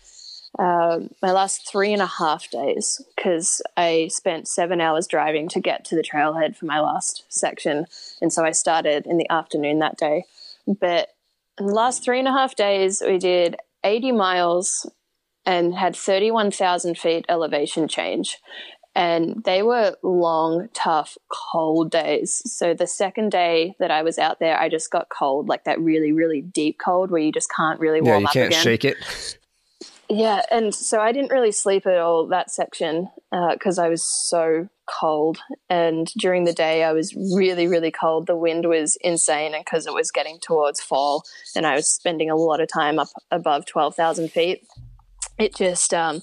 um, my last three and a half days, because I spent seven hours driving to get to the trailhead for my last section, and so I started in the afternoon that day. But in the last three and a half days, we did 80 miles and had 31,000 feet elevation change and they were long, tough, cold days. So the second day that I was out there, I just got cold, like that really, really deep cold where you just can't really warm up. yeah, you can't shake it. Yeah, and so I didn't really sleep at all that section because uh, I was so cold. And during the day, I was really, really cold. The wind was insane, and because it was getting towards fall, and I was spending a lot of time up above twelve thousand feet, it just um,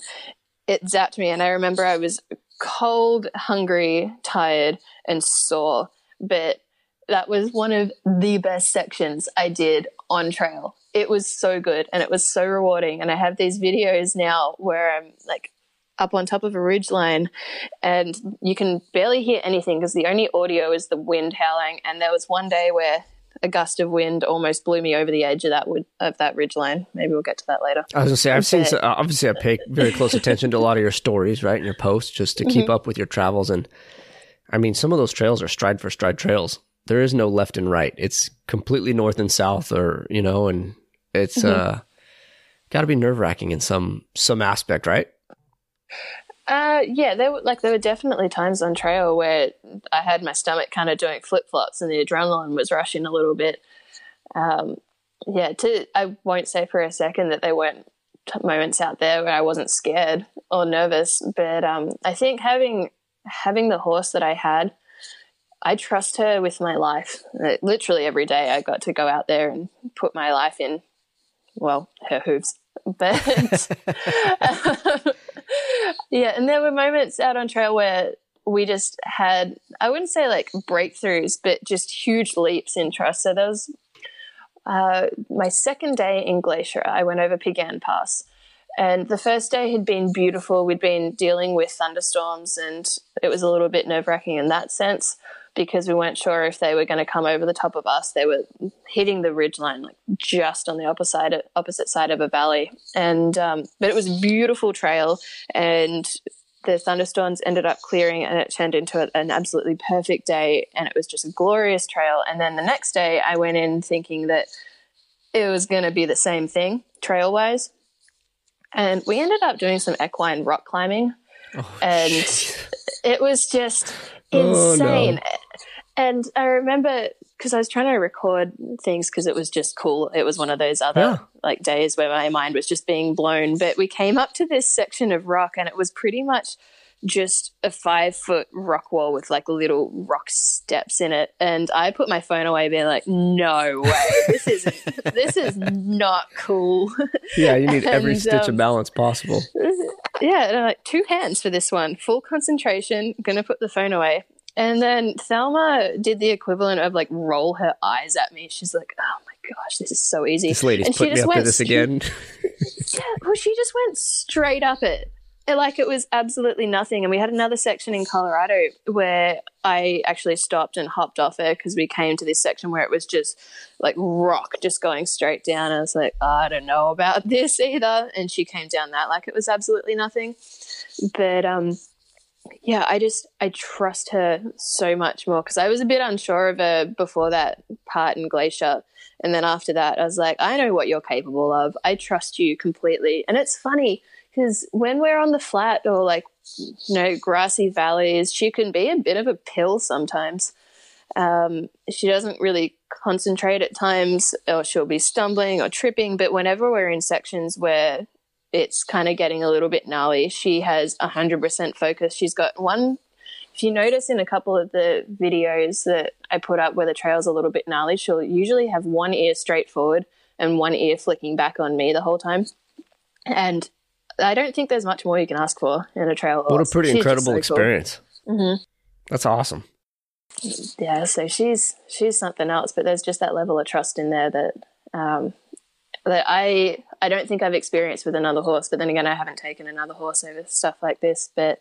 it zapped me. And I remember I was cold, hungry, tired, and sore. But that was one of the best sections I did on trail. It was so good and it was so rewarding. And I have these videos now where I'm like up on top of a ridge line and you can barely hear anything because the only audio is the wind howling. And there was one day where a gust of wind almost blew me over the edge of that wood of that ridge line. Maybe we'll get to that later. I was gonna say I've seen so, obviously I pay very close attention to a lot of your stories, right, and your posts just to keep mm-hmm. up with your travels. And I mean, some of those trails are stride for stride trails. There is no left and right. It's completely north and south, or you know, and it's mm-hmm. uh, got to be nerve wracking in some some aspect, right? Uh, yeah, there were like there were definitely times on trail where I had my stomach kind of doing flip flops and the adrenaline was rushing a little bit. Um, yeah, to I won't say for a second that there weren't moments out there where I wasn't scared or nervous, but um, I think having having the horse that I had, I trust her with my life. Literally every day, I got to go out there and put my life in, well, her hooves. But yeah, and there were moments out on trail where we just had I wouldn't say like breakthroughs, but just huge leaps in trust. So there was uh, my second day in Glacier. I went over Piegan Pass, And the first day had been beautiful. We'd been dealing with thunderstorms, and it was a little bit nerve wracking in that sense because we weren't sure if they were going to come over the top of us. They were hitting the ridge line, like just on the opposite side, opposite side of a valley. And um, but it was a beautiful trail, and the thunderstorms ended up clearing, and it turned into an absolutely perfect day. And it was just a glorious trail. And then the next day, I went in thinking that it was going to be the same thing trail wise. And we ended up doing some equine rock climbing. Oh, and geez. it was just insane. Oh, no. And I remember because I was trying to record things because it was just cool. It was one of those other yeah. like days where my mind was just being blown. But we came up to this section of rock and it was pretty much just a five foot rock wall with like little rock steps in it. And I put my phone away, being like, "No way, this is this is not cool." Yeah, you need every stitch um, of balance possible. Yeah, and I'm like two hands for this one, full concentration. Gonna put the phone away. And then Thelma did the equivalent of like roll her eyes at me. She's like, "Oh my gosh, this is so easy." This lady's and putting me up to this again. yeah, well, she just went straight up it, like it was absolutely nothing. And we had another section in Colorado where I actually stopped and hopped off it because we came to this section where it was just like rock, just going straight down. I was like, I don't know about this either. And she came down that like it was absolutely nothing. But um yeah, I just I trust her so much more because I was a bit unsure of her before that part in Glacier, and then after that, I was like, I know what you're capable of. I trust you completely. And it's funny because when we're on the flat or like you know grassy valleys, she can be a bit of a pill sometimes. Um, she doesn't really concentrate at times, or she'll be stumbling or tripping. But whenever we're in sections where it's kind of getting a little bit gnarly. She has 100% focus. She's got one, if you notice in a couple of the videos that I put up where the trail's a little bit gnarly, she'll usually have one ear straight forward and one ear flicking back on me the whole time. And I don't think there's much more you can ask for in a trail. What a pretty she's incredible so experience. Cool. Mm-hmm. That's awesome. Yeah, so she's she's something else, but there's just that level of trust in there that um, that I I don't think I've experienced with another horse. But then again, I haven't taken another horse over stuff like this. But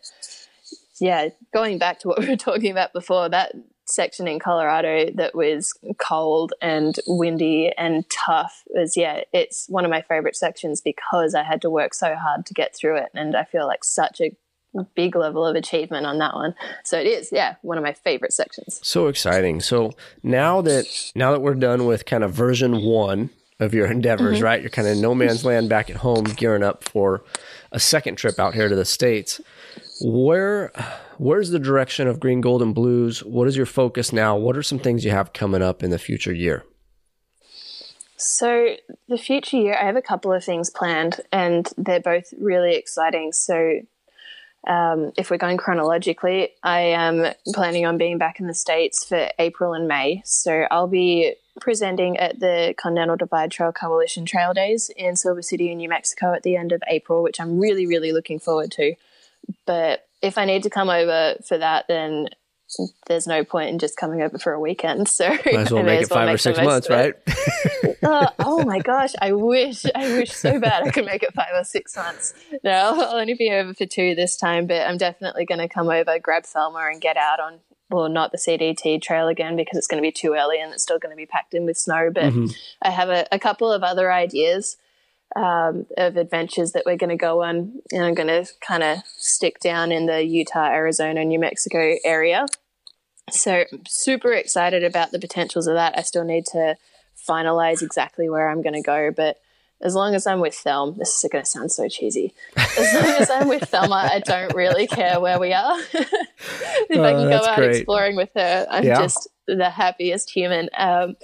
yeah, going back to what we were talking about before, that section in Colorado that was cold and windy and tough was yeah, it's one of my favorite sections because I had to work so hard to get through it, and I feel like such a big level of achievement on that one. So it is, yeah, one of my favorite sections. So exciting. So now that now that we're done with kind of version 1 of your endeavors, mm-hmm. right? You're kind of no man's land back at home, gearing up for a second trip out here to the states. Where, where's the direction of Green Gold and Blues? What is your focus now? What are some things you have coming up in the future year? So the future year, I have a couple of things planned, and they're both really exciting. So um, if we're going chronologically, I am planning on being back in the States for April and May. So I'll be presenting at the Continental Divide Trail Coalition Trail Days in Silver City, New Mexico at the end of April, which I'm really, really looking forward to. But if I need to come over for that, then there's no point in just coming over for a weekend. So might as well make it five or six months, right? uh, oh my gosh, I wish, I wish so bad I could make it five or six months. No, I'll only be over for two this time, but I'm definitely going to come over, grab Thelma, and get out on well, not the CDT trail again because it's going to be too early and it's still going to be packed in with snow. But mm-hmm. I have a, a, couple of other ideas um, of adventures that we're going to go on, and I'm going to kind of stick down in the Utah, Arizona, New Mexico area. So, super excited about the potentials of that. I still need to finalize exactly where I'm going to go, but as long as I'm with Thelma, this is going to sound so cheesy. As long as I'm with Thelma, I don't really care where we are. if oh, I can go out great. exploring with her, I'm yeah. just the happiest human. Um,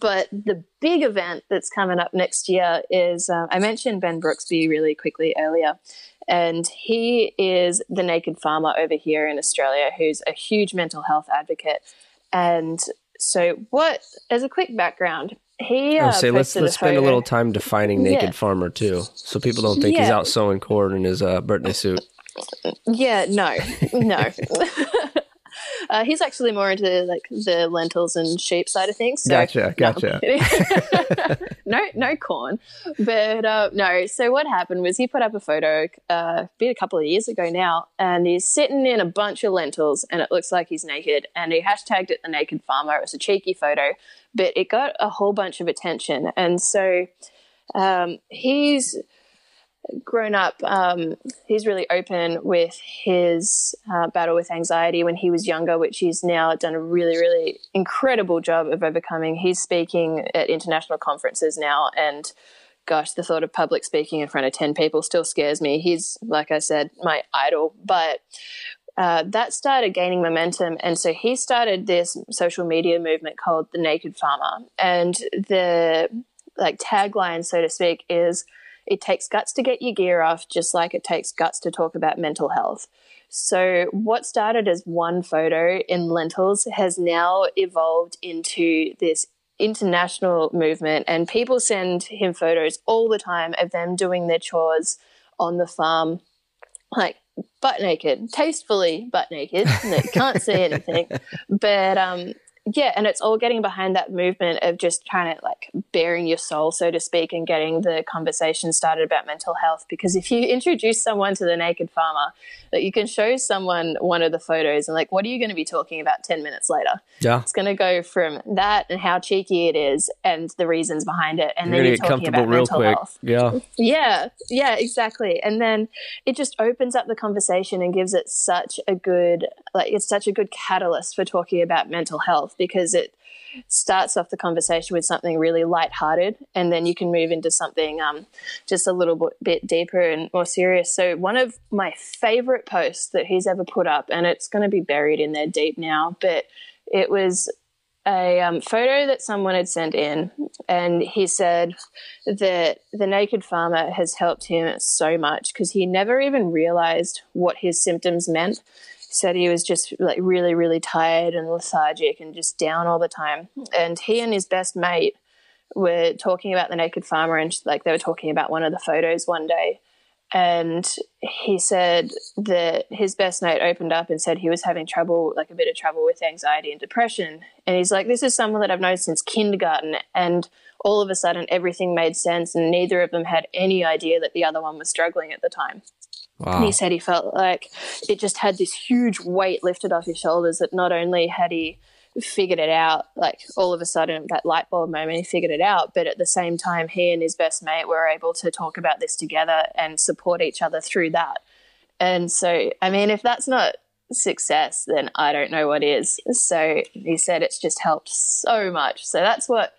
but the big event that's coming up next year is uh, I mentioned Ben Brooksby really quickly earlier. And he is the naked farmer over here in Australia who's a huge mental health advocate. And so, what, as a quick background, he uh, say let's let's spend a little time defining naked yeah. farmer too, so people don't think yeah. he's out sowing corn in his uh, birthday suit. Yeah, no, no. Uh, he's actually more into like the lentils and sheep side of things. So, gotcha, gotcha. No, no, no corn, but uh, no. So what happened was he put up a photo, uh, been a couple of years ago now, and he's sitting in a bunch of lentils, and it looks like he's naked, and he hashtagged it the naked farmer. It was a cheeky photo, but it got a whole bunch of attention, and so um, he's grown up, um, he's really open with his uh, battle with anxiety when he was younger, which he's now done a really, really incredible job of overcoming. He's speaking at international conferences now, and gosh, the thought of public speaking in front of 10 people still scares me. He's, like I said, my idol. But uh, that started gaining momentum. And so he started this social media movement called The Naked Farmer. And the like tagline, so to speak, is it takes guts to get your gear off, just like it takes guts to talk about mental health. So, what started as one photo in lentils has now evolved into this international movement, and people send him photos all the time of them doing their chores on the farm, like butt naked, tastefully butt naked. No, can't see anything, but um, yeah, and it's all getting behind that movement of just trying to like bearing your soul, so to speak, and getting the conversation started about mental health. Because if you introduce someone to the naked farmer, that you can show someone one of the photos and like, what are you going to be talking about 10 minutes later? Yeah. It's going to go from that and how cheeky it is and the reasons behind it. And You're then you're get talking comfortable about real mental quick. health. Yeah. Yeah, yeah, exactly. And then it just opens up the conversation and gives it such a good, like, it's such a good catalyst for talking about mental health because it starts off the conversation with something really lighthearted and then you can move into something um, just a little bit- deeper and more serious. So, one of my favorite posts that he's ever put up, and it's going to be buried in there deep now, but it was a um, photo that someone had sent in, and he said that the naked farmer has helped him so much because he never even realized what his symptoms meant. Said he was just like really, really tired and lethargic and just down all the time. And he and his best mate were talking about the naked farmer, and like they were talking about one of the photos one day. And he said that his best mate opened up and said he was having trouble, like a bit of trouble with anxiety and depression. And he's like, This is someone that I've known since kindergarten. And all of a sudden, everything made sense. And neither of them had any idea that the other one was struggling at the time. And he said he felt like it just had this huge weight lifted off his shoulders that not only had he figured it out, like all of a sudden that light bulb moment, he figured it out, but at the same time, he and his best mate were able to talk about this together and support each other through that. And so, I mean, if that's not success, then I don't know what is. So he said it's just helped so much. So that's what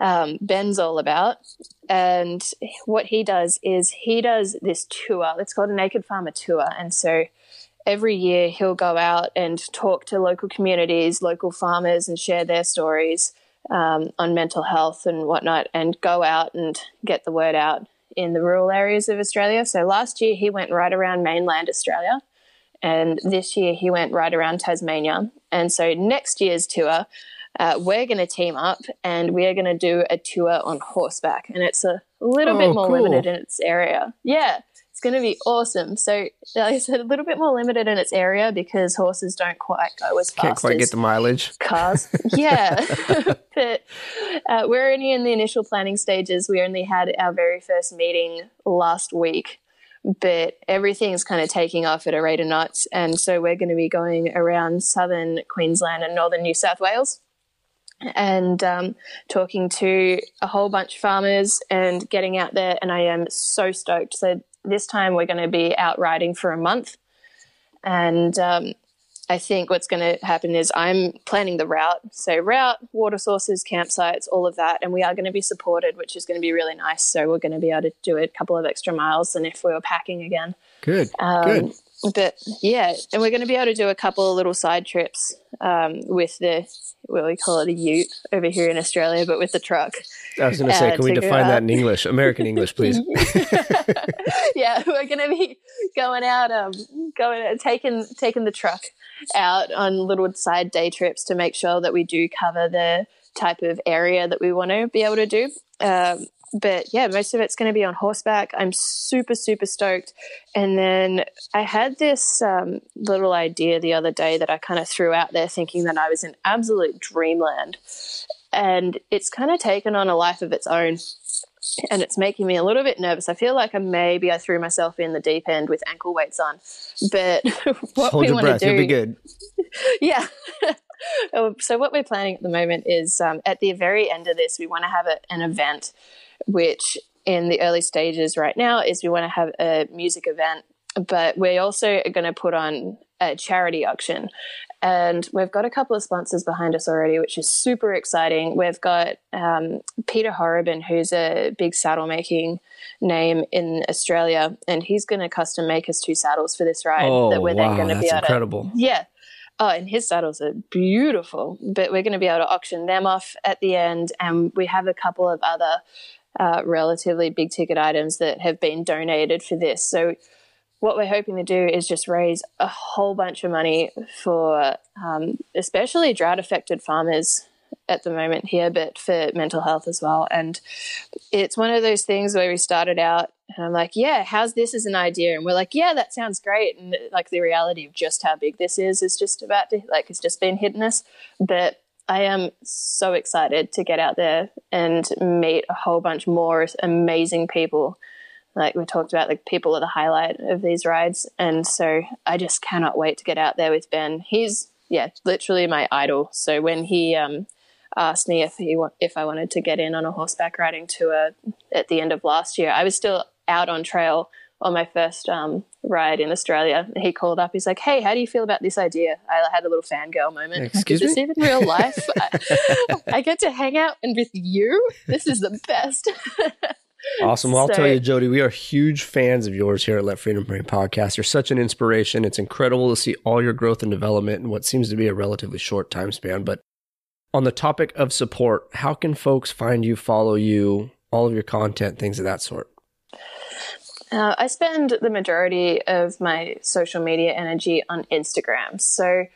um, Ben's all about. And what he does is he does this tour. It's called a Naked Farmer Tour. And so every year he'll go out and talk to local communities, local farmers, and share their stories um, on mental health and whatnot, and go out and get the word out in the rural areas of Australia. So last year he went right around mainland Australia. And this year he went right around Tasmania. And so next year's tour, uh, we're going to team up and we are going to do a tour on horseback. And it's a little Oh, bit more cool. limited in its area. Yeah, it's going to be awesome. So, like I a little bit more limited in its area because horses don't quite go as fast Can't quite as get the mileage. cars. Yeah. but uh, we're only in the initial planning stages. We only had our very first meeting last week, but everything's kind of taking off at a rate of knots. And so we're going to be going around southern Queensland and northern New South Wales and um, talking to a whole bunch of farmers and getting out there. And I am so stoked. So this time we're going to be out riding for a month. And um, I think what's going to happen is I'm planning the route. So, route, water sources, campsites, all of that. And we are going to be supported, which is going to be really nice. So, we're going to be able to do a couple of extra miles than if we were packing again. Good. Um, Good. But yeah, and we're going to be able to do a couple of little side trips um, with the, well, we call it a ute over here in Australia, but with the truck. I was going to say, uh, can we define that in English? American English, please. yeah, we're going to be going out, um, going taking taking the truck out on little side day trips to make sure that we do cover the type of area that we want to be able to do. Um, but yeah, most of it's going to be on horseback. I'm super, super stoked. And then I had this um, little idea the other day that I kind of threw out there thinking that I was in absolute dreamland. And it's kind of taken on a life of its own. And it's making me a little bit nervous. I feel like I, maybe I threw myself in the deep end with ankle weights on. But what Hold we want to do, You'll be good. yeah. Oh, so what we're planning at the moment is um, at the very end of this, we want to have a, an event, which in the early stages right now is we want to have a music event, but we're also going to put on a charity auction. And we've got a couple of sponsors behind us already, which is super exciting. We've got um, Peter Horobin, who's a big saddle making name in Australia, and he's going to custom make us two saddles for this ride Oh, that we're then going to be able to incredible. yeah. Oh, and his saddles are beautiful, but we're going to be able to auction them off at the end. And we have a couple of other uh, relatively big ticket items that have been donated for this. So, what we're hoping to do is just raise a whole bunch of money for um, especially drought affected farmers at the moment here, but for mental health as well. And it's one of those things where we started out and I'm like, yeah, how's this as an idea? And we're like, yeah, that sounds great. And like the reality of just how big this is is just about to, like, it's just been hitting us. But I am so excited to get out there and meet a whole bunch more amazing people. Like we talked about, like people are the highlight of these rides. And so I just cannot wait to get out there with Ben. He's, yeah, literally my idol. So when he, um, asked me if he if I wanted to get in on a horseback riding tour at the end of last year. I was still out on trail on my first um, ride in Australia. He called up. He's like, "Hey, how do you feel about this idea?" I had a little fangirl moment. Like, Excuse Is this me? even real life? I, I get to hang out and with you. This is the best. Awesome. Well, I'll tell you, Jody, we are huge fans of yours here at Let Freedom Reign Podcast. You're such an inspiration. It's incredible to see all your growth and development in what seems to be a relatively short time span. But on the topic of support, how can folks find you, follow you, all of your content, things of that sort? Uh, I spend the majority of my social media energy on Instagram. So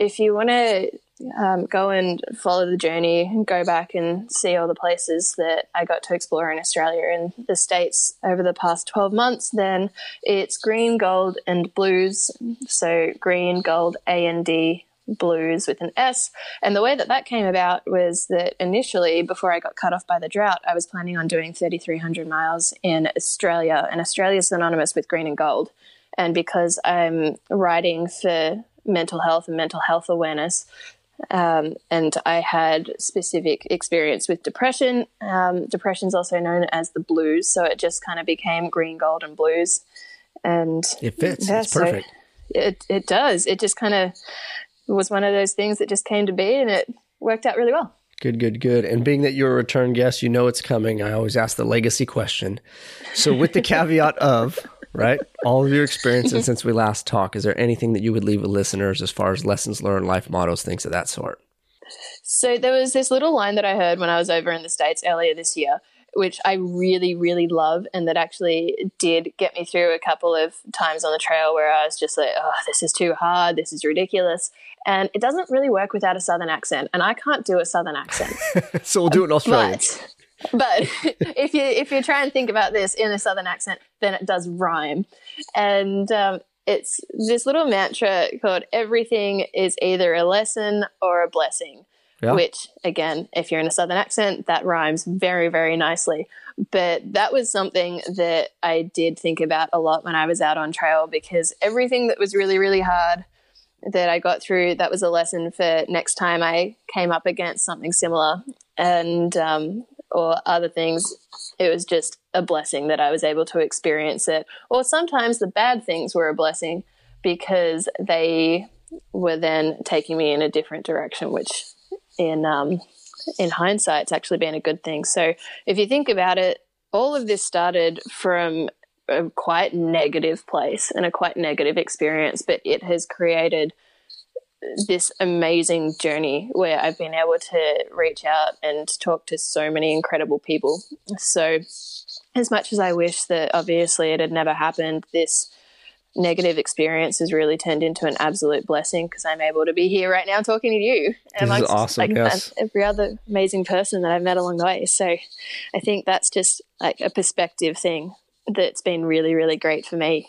if you want to um, go and follow the journey and go back and see all the places that I got to explore in Australia and the States over the past 12 months, then it's green, gold, and blues. So green, gold, A and D blues with an S. And the way that that came about was that initially, before I got cut off by the drought, I was planning on doing 3,300 miles in Australia, and Australia is synonymous with green and gold. And because I'm writing for mental health and mental health awareness, um, and I had specific experience with depression. Um, depression is also known as the blues, so it just kind of became green, gold, and blues. And It fits. Yeah, it's so- perfect. it it does. It just kind of was one of those things that just came to be, and it worked out really well. Good, good, good. And being that you're a return guest, you know it's coming. I always ask the legacy question. So, with the caveat of, right, all of your experiences since we last talked, is there anything that you would leave with listeners as far as lessons learned, life mottos, things of that sort? So there was this little line that I heard when I was over in the States earlier this year, which I really, really love, and that actually did get me through a couple of times on the trail where I was just like, oh, this is too hard, this is ridiculous. And it doesn't really work without a southern accent, and I can't do a southern accent. so, we'll do it in Australian. But but if you if you try and think about this in a southern accent, then it does rhyme, and um, it's this little mantra called "Everything is either a lesson or a blessing." Yeah. Which again, if you're in a southern accent, that rhymes very very nicely. But that was something that I did think about a lot when I was out on trail because everything that was really really hard that I got through, that was a lesson for next time I came up against something similar and um, or other things. It was just a blessing that I was able to experience it. Or sometimes the bad things were a blessing because they were then taking me in a different direction, which in um, in hindsight, it's actually been a good thing. So if you think about it, all of this started from a quite negative place and a quite negative experience, but it has created this amazing journey where I've been able to reach out and talk to so many incredible people. So, as much as I wish that obviously it had never happened, this negative experience has really turned into an absolute blessing because I'm able to be here right now talking to you this is awesome. Like, yes. every other amazing person that I've met along the way. So I think that's just like a perspective thing that's been really, really great for me.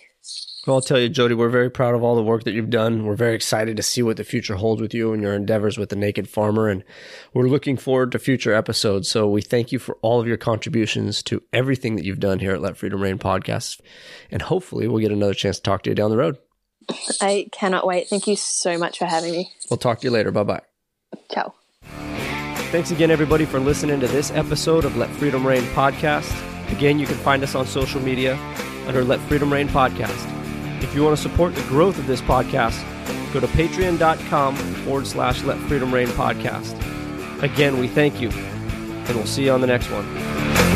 Well, I'll tell you, Jody, we're very proud of all the work that you've done. We're very excited to see what the future holds with you and your endeavors with the Naked Farmer. And we're looking forward to future episodes. So we thank you for all of your contributions to everything that you've done here at Let Freedom Reign podcast. And hopefully we'll get another chance to talk to you down the road. I cannot wait. Thank you so much for having me. We'll talk to you later. Bye bye. Ciao. Thanks again, everybody, for listening to this episode of Let Freedom Reign podcast. Again, you can find us on social media under Let Freedom Reign podcast. If you want to support the growth of this podcast, go to patreon.com forward slash let freedom reign podcast. Again, we thank you, and we'll see you on the next one.